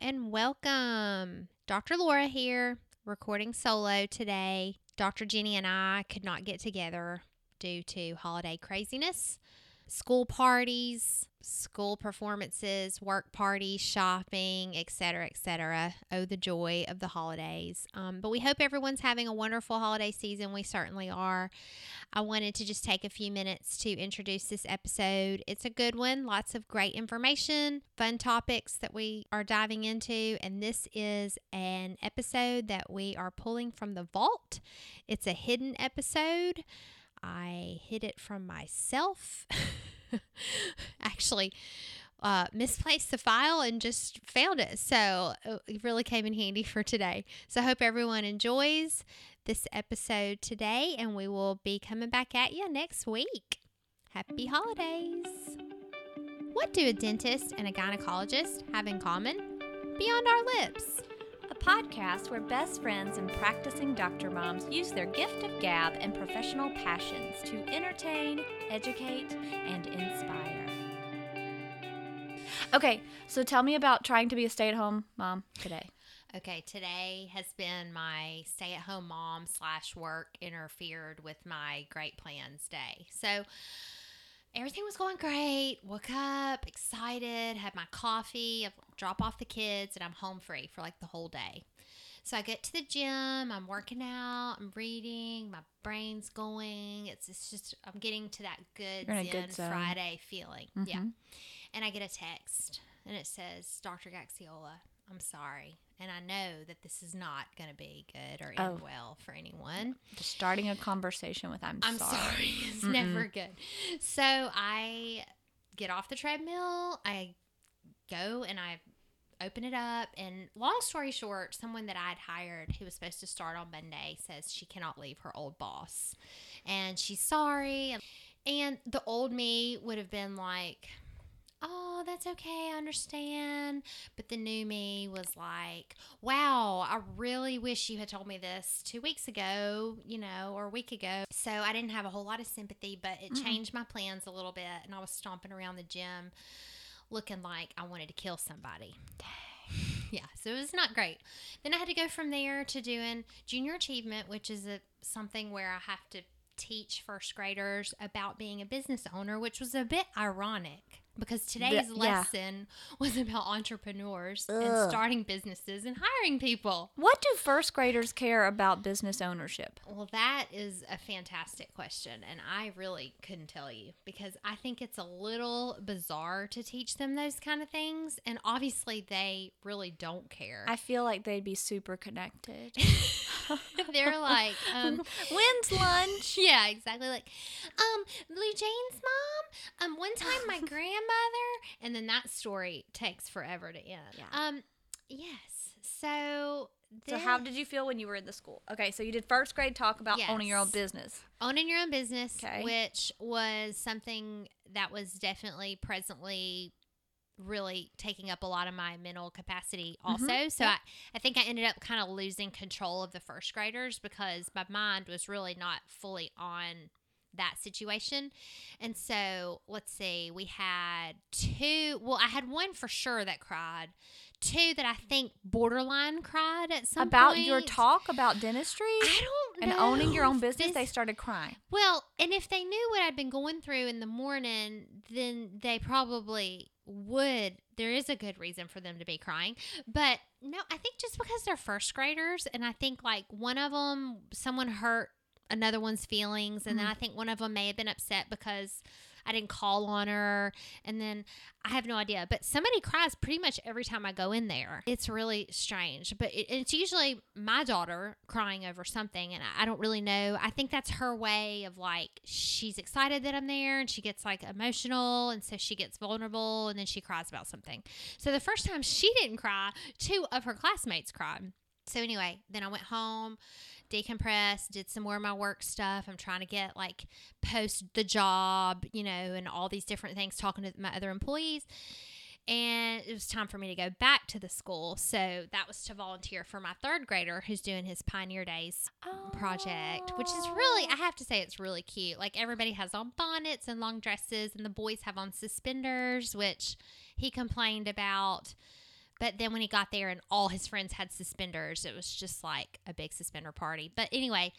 and welcome. Dr. Laura here, recording solo today. Dr. Jenny and I could not get together due to holiday craziness, school parties, school performances, work parties, shopping, etc., etc. Oh, the joy of the holidays. Um, but we hope everyone's having a wonderful holiday season. We certainly are. I wanted to just take a few minutes to introduce this episode. It's a good one, lots of great information, fun topics that we are diving into, and this is an episode that we are pulling from the vault. It's a hidden episode. I hid it from myself. Actually, uh, misplaced the file and just found it. So uh, it really came in handy for today. So I hope everyone enjoys this episode today, and we will be coming back at you next week. Happy holidays! What do a dentist and a gynecologist have in common? Beyond our lips. Podcast where best friends and practicing doctor moms use their gift of gab and professional passions to entertain, educate, and inspire. Okay, so tell me about trying to be a stay at home mom today. Okay, today has been my stay at home mom slash work interfered with my great plans day. So everything was going great. Woke up excited, had my coffee, drop off the kids, and I'm home free for like the whole day. So I get to the gym, I'm working out, I'm reading, my brain's going. It's, it's just, I'm getting to that good, You're in a Zen good. Friday feeling. Yeah. Mhm. And I get a text and it says, Dr. Gaxiola, I'm sorry. And I know that this is not going to be good or end Oh. well for anyone. Just starting a conversation with I'm, I'm sorry. sorry. It's Mm-mm. never good. So I get off the treadmill. I go and I open it up. And long story short, someone that I'd hired who was supposed to start on Monday says she cannot leave her old boss. And she's sorry. And the old me would have been like, Oh, that's okay. I understand. But the new me was like, wow, I really wish you had told me this two weeks ago, you know, or a week ago. So I didn't have a whole lot of sympathy, but it Mhm. changed my plans a little bit. And I was stomping around the gym looking like I wanted to kill somebody. Yeah, so it was not great. Then I had to go from there to doing junior achievement, which is a something where I have to teach first graders about being a business owner, which was a bit ironic because today's The- yeah. lesson was about entrepreneurs and starting businesses and hiring people. What do first graders care about business ownership? Well, that is a fantastic question, and I really couldn't tell you because I think it's a little bizarre to teach them those kind of things, and obviously they really don't care. I feel like they'd be super connected. They're like, um, When's lunch? yeah, exactly. Like, um, Blue Jane's mom. Um, one time my grandmother, and then that story takes forever to end. Yeah. Um, yes. So. So how did you feel when you were in the school? Okay, so you did first grade talk about owning your own business. owning your own business, Okay. which was something that was definitely presently really taking up a lot of my mental capacity also Mhm, so yep. I, I think i ended up kind of losing control of the first graders because my mind was really not fully on that situation and so let's see we had two well i had one for sure that cried two that i think borderline cried at some about your talk about dentistry i don't and know owning your own business, this- they started crying. well, and if they knew what I'd been going through in the morning, then they probably would. There is a good reason for them to be crying. But no, I think just because they're first graders, and I think like one of them, someone hurt another one's feelings, and then Mhm. I think one of them may have been upset because I didn't call on her, and then I have no idea. But somebody cries pretty much every time I go in there. It's really strange, but it, it's usually my daughter crying over something, and I, I don't really know. I think that's her way of like she's excited that I'm there, and she gets like emotional, and so she gets vulnerable, and then she cries about something. So the first time she didn't cry, two of her classmates cried. So anyway, then I went home, decompressed, did some more of my work stuff. I'm trying to get like post the job, you know, and all these different things, talking to my other employees. And it was time for me to go back to the school. So that was to volunteer for my third grader who's doing his Pioneer Days project, which is really, oh. I have to say, it's really cute. Like everybody has on bonnets and long dresses, and the boys have on suspenders, which he complained about But then when he got there and all his friends had suspenders, it was just like a big suspender party. But anyway,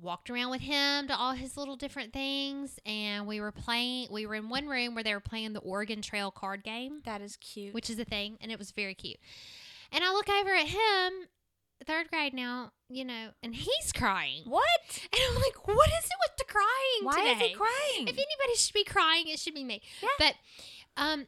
walked around with him to all his little different things and we were playing we were in one room where they were playing the Oregon Trail card game, That is cute. which is a thing, and it was very cute. And I look over at him, third grade now, you know, and he's crying. what? And I'm like, what is it with the crying Why today? is he crying? If anybody should be crying, it should be me. Yeah. But um,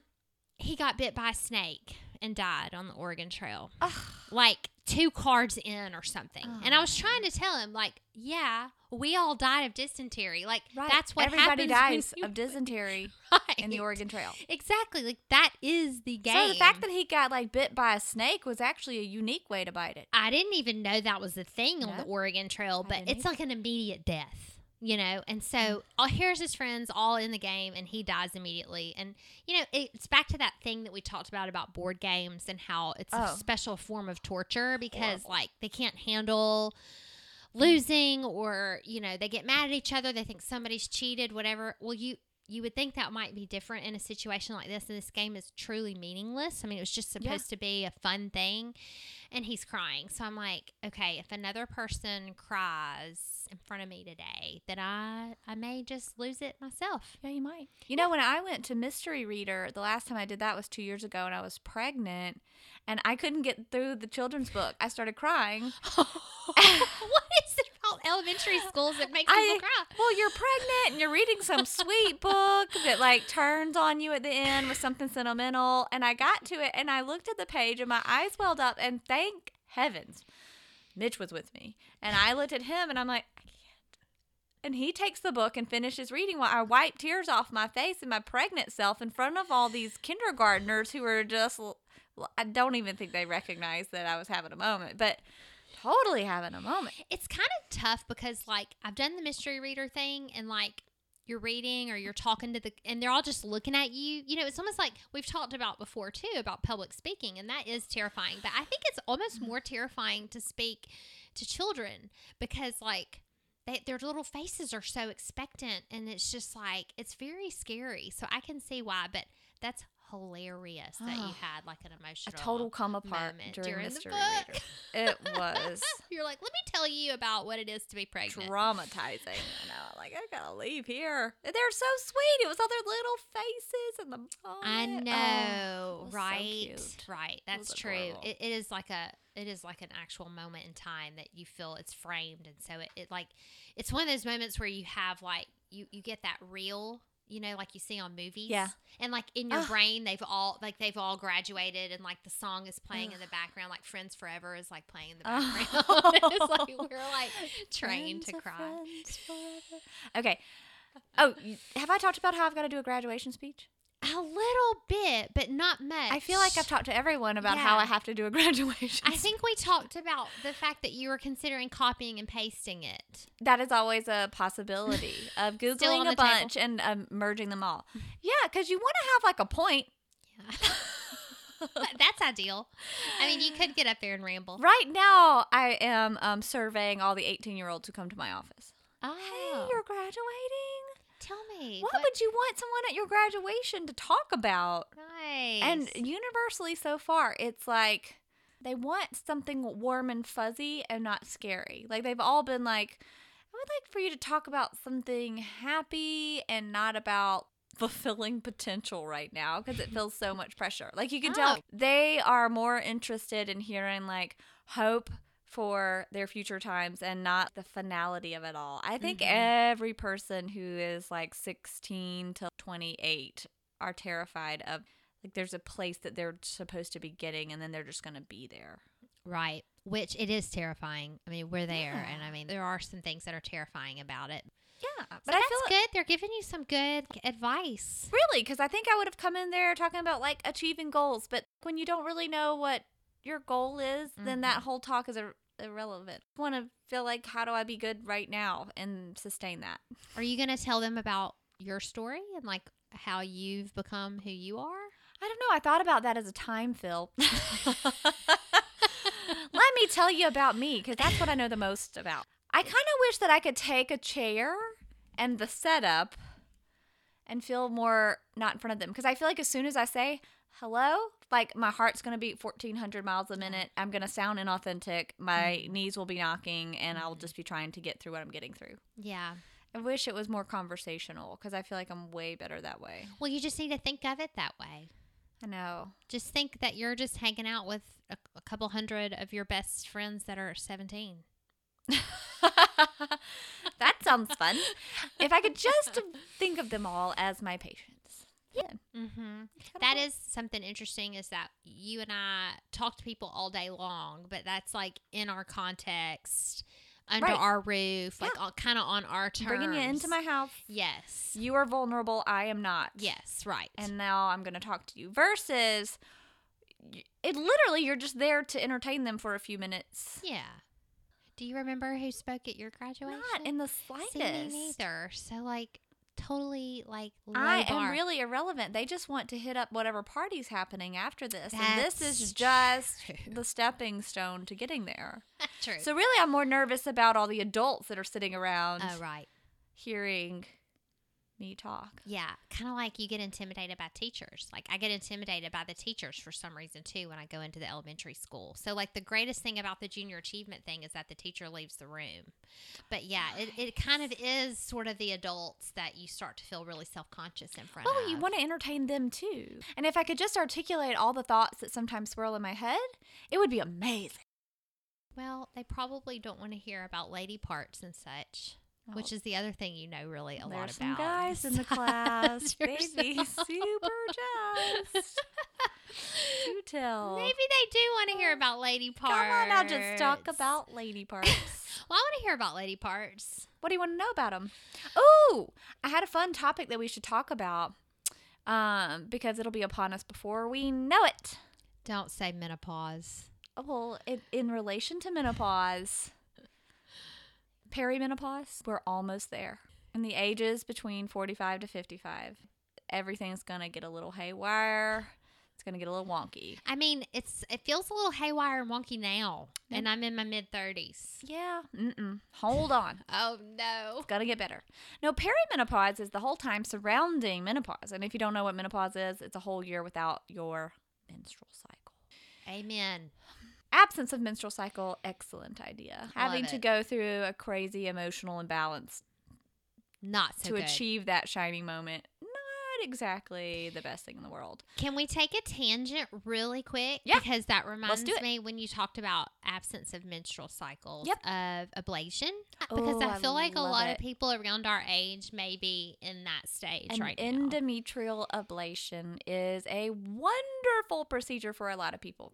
he got bit by a snake and died on the Oregon Trail, Ugh. like two cards in or something. and I was Oh. trying to tell him, like, yeah, we all died of dysentery. Like Right. that's what everybody happens dies you- of dysentery Right. in the Oregon Trail. Exactly, like that is the game. So the fact that he got like bit by a snake was actually a unique way to bite it. I didn't even know that was a thing on the Oregon Trail, but it's like an immediate death, you know. And so, oh, here's his friends all in the game, and he dies immediately. And you know, it's back to that thing that we talked about about board games and how it's a Oh. special form of torture because, Horrible. like, they can't handle mm. losing, or you know, they get mad at each other. They think somebody's cheated, whatever. Well, you. You would think that might be different in a situation like this, and this game is truly meaningless. I mean, it was just supposed to be a fun thing, and he's crying. So I'm like, okay, if another person cries in front of me today, then I I may just lose it myself. Yeah, you might. You know, when I went to Mystery Reader, the last time I did that was two years ago, and I was pregnant, and I couldn't get through the children's book. I started crying. what is it elementary schools that makes I- cry? Well, you're pregnant and you're reading some sweet book that like turns on you at the end with something sentimental. And I got to it and I looked at the page and my eyes welled up. And thank heavens, Mitch was with me. And I looked at him and I'm like, I can't. And he takes the book and finishes reading while I wipe tears off my face and my pregnant self in front of all these kindergartners who are just, Well, I don't even think they recognize that I was having a moment, but totally having a moment. It's kind of tough because like I've done the mystery reader thing and like you're reading or you're talking to the and they're all just looking at you. You know, it's almost like we've talked about before too about public speaking and that is terrifying. But I think it's almost mm-hmm. more terrifying to speak to children because like they, their little faces are so expectant and it's just like it's very scary. So I can see why, but that's hilarious that you Oh. had like an emotional A total come apart moment during, during the book. Reader. It was You're like, let me tell you about what it is to be pregnant. traumatizing. You know, like I gotta leave here. They're so sweet. It was all their little faces and the. I oh, know, Oh, it was so right? right. That's true. It, it is like a it is like an actual moment in time that you feel it's framed and so it, it like it's one of those moments where you have like you you get that real you know like you see on movies Yeah. and like in your Ugh. brain they've all like they've all graduated and like the song is playing in the background like friends forever is like playing in the Oh. background it's like we're like trained to Friends are cry. Okay. Oh, have I talked about how I've got to do a graduation speech? A little bit but not much I feel like I've talked to everyone about how I have to do a graduation. I think we talked about the fact that you were considering copying and pasting it. that is always a possibility of googling a table. bunch and um, merging them all. Yeah, because you want to have like a point. Yeah. That's ideal. I mean, you could get up there and ramble. Right now, I am um, surveying all the 18 year olds who come to my office. Oh, Hey, you're graduating? Tell me. What, would you want someone at your graduation to talk about? Nice. And universally, so far, it's like they want something warm and fuzzy and not scary. Like they've all been like, I would like for you to talk about something happy and not about fulfilling potential right now because it feels so much pressure. Like you can tell Oh. they are more interested in hearing like hope for their future times and not the finality of it all. I think Mhm. every person who is like 16 to 28 are terrified of like there's a place that they're supposed to be getting and then they're just going to be there. right. Which it is terrifying. I mean, we're there, Yeah. and I mean, there are some things that are terrifying about it. Yeah, But but I that's feel good. They're giving you some good advice. really because I think I would have come in there talking about like achieving goals, but when you don't really know what your goal is, then that Mhm. whole talk is ir- irrelevant. I want to feel like how do I be good right now and sustain that. Are you going to tell them about your story and like how you've become who you are? I don't know. I thought about that as a time fill. Let me tell you about me because that's what I know the most about. I kind of wish that I could take a chair and the setup and feel more not in front of them because I feel like as soon as I say, hello? Like my heart's going to beat 1400 miles a minute. I'm going to sound inauthentic. My mm-hmm. knees will be knocking and I'll mm-hmm. just be trying to get through what I'm getting through. Yeah. I wish it was more conversational because I feel like I'm way better that way. Well, you just need to think of it that way. I know. Just think that you're just hanging out with a, a couple hundred of your best friends that are 17. that sounds fun. If I could just think of them all as my patients. Yeah. Mm-hmm. That is something interesting is that you and I talk to people all day long, but that's like in our context, under Right. our roof, like all, kind of on our terms. Bringing you into my house. Yes. You are vulnerable. I am not. Yes, right. And now I'm going to talk to you. Versus, it literally, you're just there to entertain them for a few minutes. yeah. Do you remember who spoke at your graduation? Not in the See, slightest. me neither. So, like, totally, like, I bar. am really irrelevant. They just want to hit up whatever party's happening after this. and this is just true. the stepping stone to getting there. True. So really I'm more nervous about all the adults that are sitting around oh, right. hearing me talk. Yeah, kind of like you get intimidated by teachers. Like I get intimidated by the teachers for some reason too when I go into the elementary school. So like the greatest thing about the junior achievement thing is that the teacher leaves the room. But yeah, it, it kind of is sort of the adults that you start to feel really self conscious in front oh, Well, of. you want to entertain them too. And if I could just articulate all the thoughts that sometimes swirl in my head, it would be amazing. well, they probably don't want to hear about lady parts and such. Which Oh, is the other thing you know really a lot There's about. some guys in the class. They'd be super jazzed. Do tell. Maybe they do want to hear about lady parts. Come on now, just talk about lady parts. Well, I want to hear about lady parts. what do you want to know about them? Oh, I had a fun topic that we should talk about um, because it'll be upon us before we know it. Don't say menopause. Oh, Well, in, in relation to menopause, perimenopause, we're almost there. In the ages between 45 to 55, everything's going to get a little haywire. It's going to get a little wonky. I mean, it's it feels a little haywire and wonky now, and I'm in my mid thirties. Yeah. Mm-mm. Hold on. Oh no! It's gotta get better. No, perimenopause is the whole time surrounding menopause. And if you don't know what menopause is, it's a whole year without your menstrual cycle. Amen. Absence of menstrual cycle, excellent idea. Love Having to go through a crazy emotional imbalance Not so to good. achieve that shining moment, exactly the best thing in the world. Can we take a tangent really quick? Yeah. Because that reminds me when you talked about absence of menstrual cycles Yep. of ablation. Because Oh, I I feel like a lot it. of people around our age may be in that stage An right now. endometrial ablation is a wonderful procedure for a lot of people.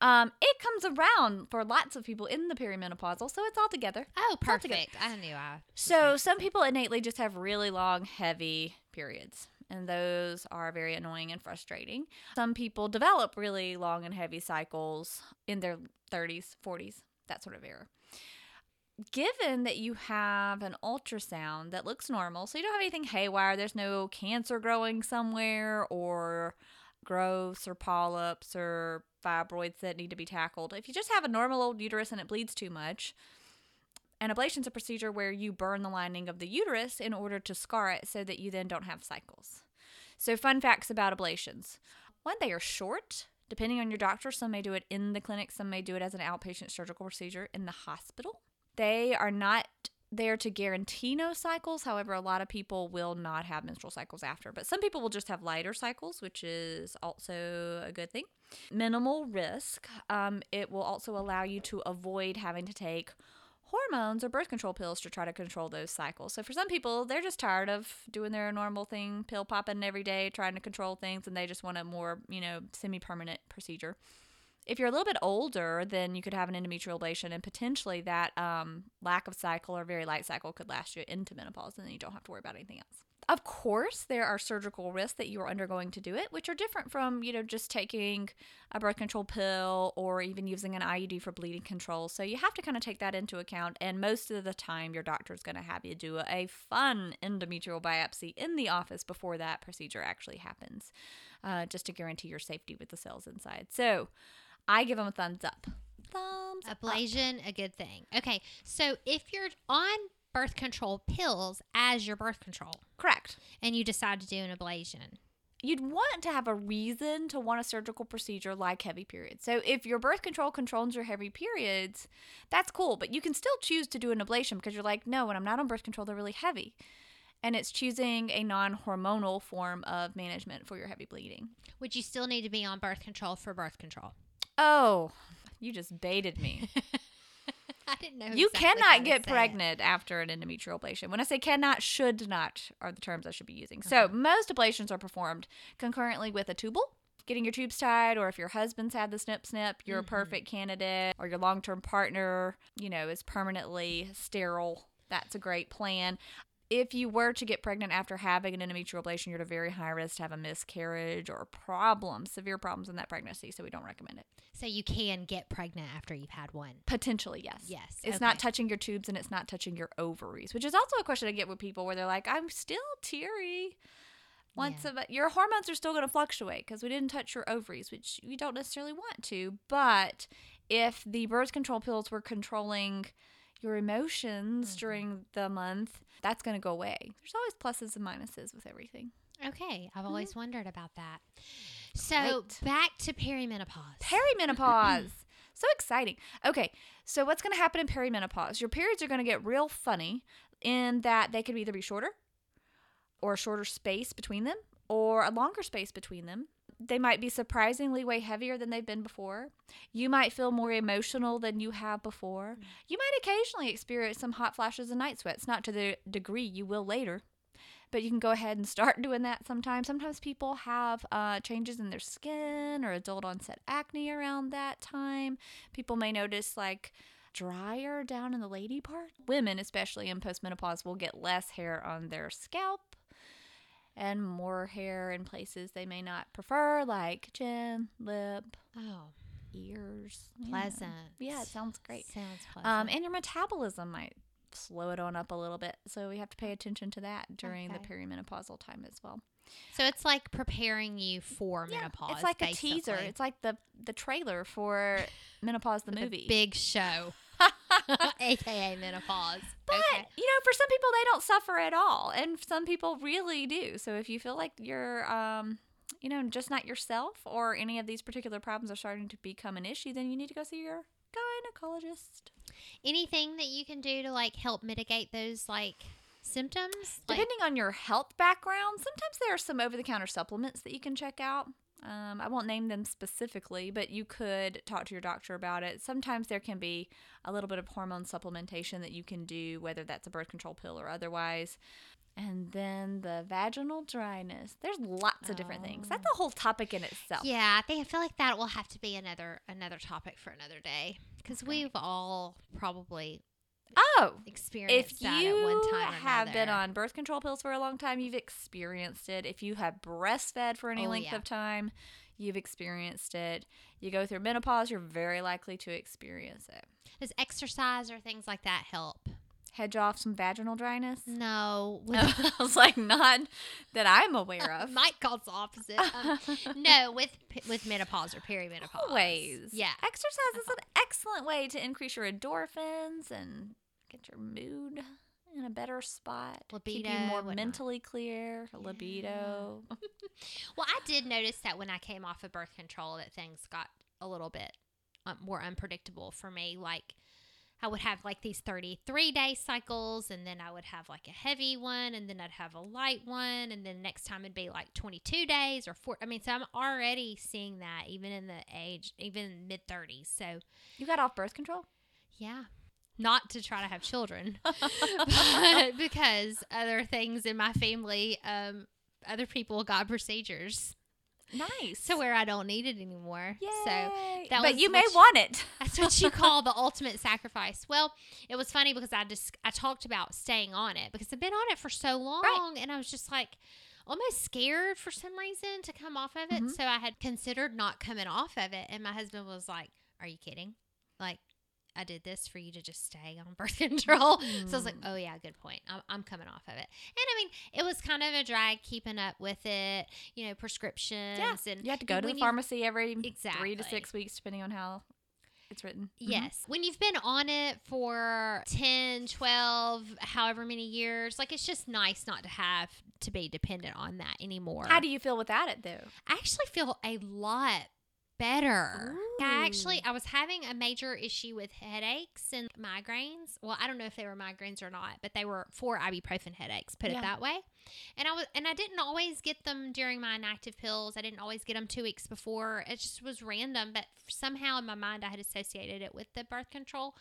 Um, it comes around for lots of people in the perimenopausal, so it's all together. Oh, all together. perfect. I knew I. So some sense. people innately just have really long, heavy periods, and those are very annoying and frustrating. Some people develop really long and heavy cycles in their 30s, 40s, that sort of era. Given that you have an ultrasound that looks normal, so you don't have anything haywire, there's no cancer growing somewhere or growths or polyps or fibroids that need to be tackled. If you just have a normal old uterus and it bleeds too much, an ablation is a procedure where you burn the lining of the uterus in order to scar it so that you then don't have cycles. So, fun facts about ablations one, they are short. Depending on your doctor, some may do it in the clinic, some may do it as an outpatient surgical procedure in the hospital. They are not there to guarantee no cycles. However, a lot of people will not have menstrual cycles after, but some people will just have lighter cycles, which is also a good thing. Minimal risk. Um, it will also allow you to avoid having to take hormones or birth control pills to try to control those cycles. So for some people, they're just tired of doing their normal thing, pill popping every day, trying to control things, and they just want a more, you know, semi-permanent procedure. If you're a little bit older, then you could have an endometrial ablation, and potentially that um, lack of cycle or very light cycle could last you into menopause, and then you don't have to worry about anything else. Of course, there are surgical risks that you are undergoing to do it, which are different from, you know, just taking a birth control pill or even using an IUD for bleeding control. So you have to kind of take that into account. And most of the time, your doctor is going to have you do a fun endometrial biopsy in the office before that procedure actually happens, uh, just to guarantee your safety with the cells inside. So I give them a thumbs up. Thumbs up. Ablation, a good thing. Okay, so if you're on birth control pills as your birth control Correct. and you decide to do an ablation, you'd want to have a reason to want a surgical procedure like heavy periods. So if your birth control controls your heavy periods, that's cool, but you can still choose to do an ablation because you're like, no, when I'm not on birth control, they're really heavy. And it's choosing a non hormonal form of management for your heavy bleeding. Would you still need to be on birth control for birth control? Oh, you just baited me. I didn't know. you exactly cannot get it. pregnant after an endometrial ablation. When I say cannot, should not are the terms I should be using. So most ablations are performed concurrently with a tubal. Getting your tubes tied, or if your husband's had the snip snip, you're a Mhm. perfect candidate, or your long term partner, you know, is permanently sterile. That's a great plan. If you were to get pregnant after having an endometrial ablation, you're at a very high risk to have a miscarriage or problems, severe problems in that pregnancy. So we don't recommend it. So you can get pregnant after you've had one. Potentially, yes. Yes, It's not touching your tubes and it's not touching your ovaries, which is also a question I get with people where they're like, I'm still teary. Once Yeah. a, your hormones are still going to fluctuate because we didn't touch your ovaries, which you don't necessarily want to. But if the birth control pills were controlling your emotions Mhm. during the month, that's going to go away. There's always pluses and minuses with everything. Okay, I've always wondered about that. So Right. back to perimenopause. Perimenopause. so exciting. Okay, so what's going to happen in perimenopause? Your periods are going to get real funny in that they could either be shorter or a shorter space between them or a longer space between them. They might be surprisingly way heavier than they've been before. You might feel more emotional than you have before. You might occasionally experience some hot flashes and night sweats, not to the degree you will later. But you can go ahead and start doing that sometimes. Sometimes people have uh, changes in their skin or adult onset acne around that time. People may notice like drier down in the lady part. Women, especially in postmenopause, will get less hair on their scalp and more hair in places they may not prefer, like chin, lip, Oh, ears. you know. pleasant. Yeah, it sounds great. Sounds pleasant. Um, and your metabolism might slow it on up a little bit, so we have to pay attention to that during the Okay. perimenopausal time as well. so it's like preparing you for menopause. it's like a teaser. It's like the the trailer for menopause the The movie. big show, aka menopause. But okay. you know, for some people, they don't suffer at all, and some people really do. So if you feel like you're, um, you know, just not yourself, or any of these particular problems are starting to become an issue, then you need to go see your gynecologist. anything that you can do to like help mitigate those like symptoms? Like, Depending on your health background, sometimes there are some over-the-counter supplements that you can check out. Um, I won't name them specifically, but you could talk to your doctor about it. Sometimes there can be a little bit of hormone supplementation that you can do, whether that's a birth control pill or otherwise. And then the vaginal dryness. There's lots of different things. That's a whole topic in itself. yeah, I think I feel like that will have to be another another topic for another day because we've all probably Oh, experienced if that you at one time have been on birth control pills for a long time, you've experienced it. If you have breastfed for any Oh, length yeah. of time, you've experienced it. You go through menopause, you're very likely to experience it. Does exercise or things like that help? Hedge off some vaginal dryness. No, I was like, not that I'm aware of. might cause the opposite. Um, no, with with menopause or perimenopause. Always. Yeah. Exercise is an excellent way to increase your endorphins and get your mood in a better spot. Keep you Libido, more mentally clear. Libido. Well, I did notice that when I came off of birth control, that things got a little bit um, more unpredictable for me. Like, I would have like these 33 day cycles, and then I would have like a heavy one, and then I'd have a light one, and then next time it'd be like 22 days or four. I mean, so I'm already seeing that even in the age, even mid 30s. So, You got off birth control? yeah. Not to try to have children, because other things in my family, um, other people got procedures Nice. to where I don't need it anymore. So Yay. that but you may you- want it. that's what you call the ultimate sacrifice. Well, it was funny because I just I talked about staying on it because I've been on it for so long, and I was just like almost scared for some reason to come off of it. Mhm. So I had considered not coming off of it, and my husband was like, "Are you kidding? Like." I did this for you to just stay on birth control. So I was like, Mm. oh, yeah, good point. I'm, I'm coming off of it. And I mean, it was kind of a drag keeping up with it, you know, prescriptions. Yeah. And You have to go to the you- pharmacy every three to six weeks, depending on how it's written. Mhm. Yes. When you've been on it for 10, 12, however many years, like it's just nice not to have to be dependent on that anymore. How do you feel without it though? I actually feel a lot better. I actually I was having a major issue with headaches and migraines. Well, I don't know if they were migraines or not, but they were four ibuprofen headaches, put Yeah. it that way. And I was and I didn't always get them during my inactive pills. I didn't always get them 2 weeks before. It just was random, but somehow in my mind I had associated it with the birth control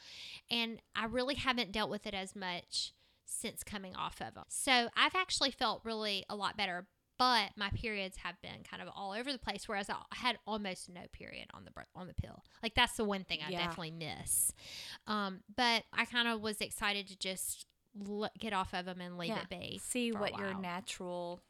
and I really haven't dealt with it as much since coming off of them. So I've actually felt really a lot better. But my periods have been kind of all over the place, whereas I had almost no period on the on the pill. Like that's the one thing I Yeah. definitely miss. Um, but I kind of was excited to just l- get off of them and leave Yeah. it be. See what your natural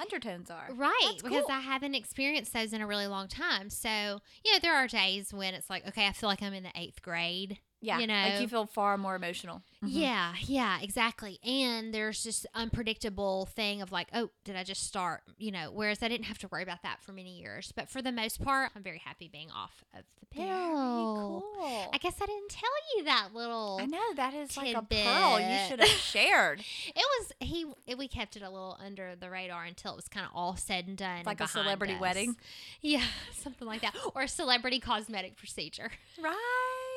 undertones are. Right, That's because cool. I haven't experienced those in a really long time. So, you know, there are days when it's like, okay, I feel like I'm in the eighth grade. Yeah, you know, like you feel far more emotional. Mhm. Yeah, yeah, exactly. And there's this unpredictable thing of like, oh, did I just start? You know, whereas I didn't have to worry about that for many years. But for the most part, I'm very happy being off of the pill. Very cool. I guess I didn't tell you that little. I know that is like a pearl you should have shared. It was he. We kept it a little under the radar until it was kind of all said and done. and Like a celebrity us. wedding? Yeah, something like that, or a celebrity cosmetic procedure, right.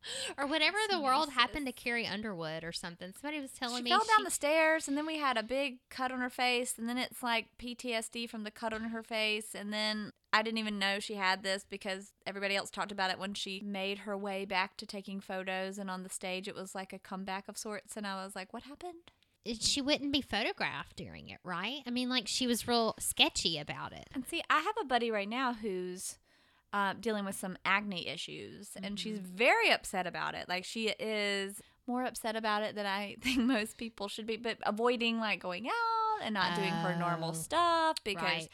or whatever the world happened to Carrie Underwood or something. Somebody was telling me She me fell down she- the stairs, and then we had a big cut on her face, and then it's like PTSD from the cut on her face, and then I didn't even know she had this because everybody else talked about it when she made her way back to taking photos, and on the stage it was like a comeback of sorts, and I was like, "What happened?" she wouldn't be photographed during it, right? I mean, like she was real sketchy about it. And see, I have a buddy right now who's uh, dealing with some acne issues, and she's very upset about it. Like she is more upset about it than I think most people should be, but avoiding like going out and not doing her normal Oh, stuff because. right.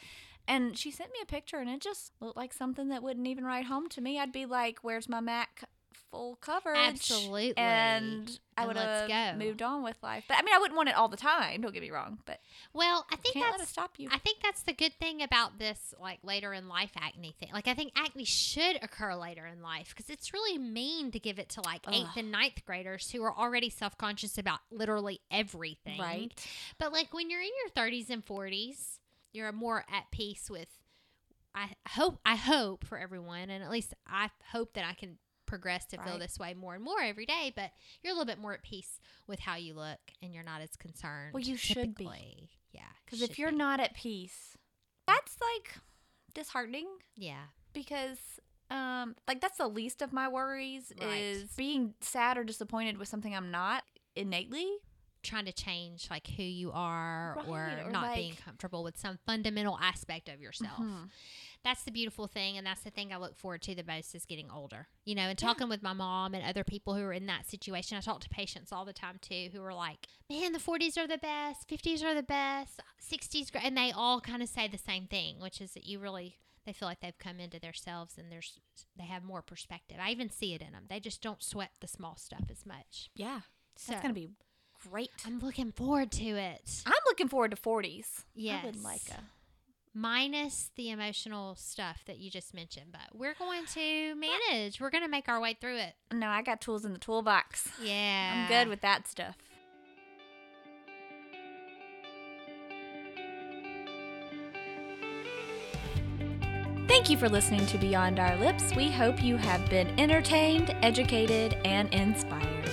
And she sent me a picture, and it just looked like something that wouldn't even write home to me. I'd be like, "Where's my Mac full coverage?" Absolutely. And I would have moved on with life. But I mean, I wouldn't want it all the time. Don't get me wrong, but Well, I think can't let it that's stop you. I think that's the good thing about this like later in life acne thing. Like I think acne should occur later in life because it's really mean to give it to like eighth and ninth graders who are already self conscious about literally everything. Right. But like when you're in your thirties and forties, you're more at peace with. I hope I hope for everyone, and at least I hope that I can progress to feel this way more and more every day. But you're a little bit more at peace with how you look, and you're not as concerned. Well, you should be. Yeah, Because if you're be. not at peace, that's like disheartening yeah, because um like that's the least of my worries Right. is being sad or disappointed with something I'm not innately. trying to change like who you are or, Right, or, not being comfortable with some fundamental aspect of yourself. Mhm. That's the beautiful thing and that's the thing I look forward to the most is getting older. You know, and Yeah. talking with my mom and other people who are in that situation. I talk to patients all the time too who are like, "Man, the 40s are the best, 50s are the best, 60s gr-" and they all kind of say the same thing, which is that you really they feel like they've come into themselves and there's they have more perspective. I even see it in them. They just don't sweat the small stuff as much. Yeah. So That's going to be great. I'm looking forward to it. I'm looking forward to 40s. I would Yes. like a minus the emotional stuff that you just mentioned, but we're going to manage. We're going to make our way through it. No, I got tools in the toolbox. Yeah. I'm good with that stuff. Thank you for listening to Beyond Our Lips. We hope you have been entertained, educated, and inspired.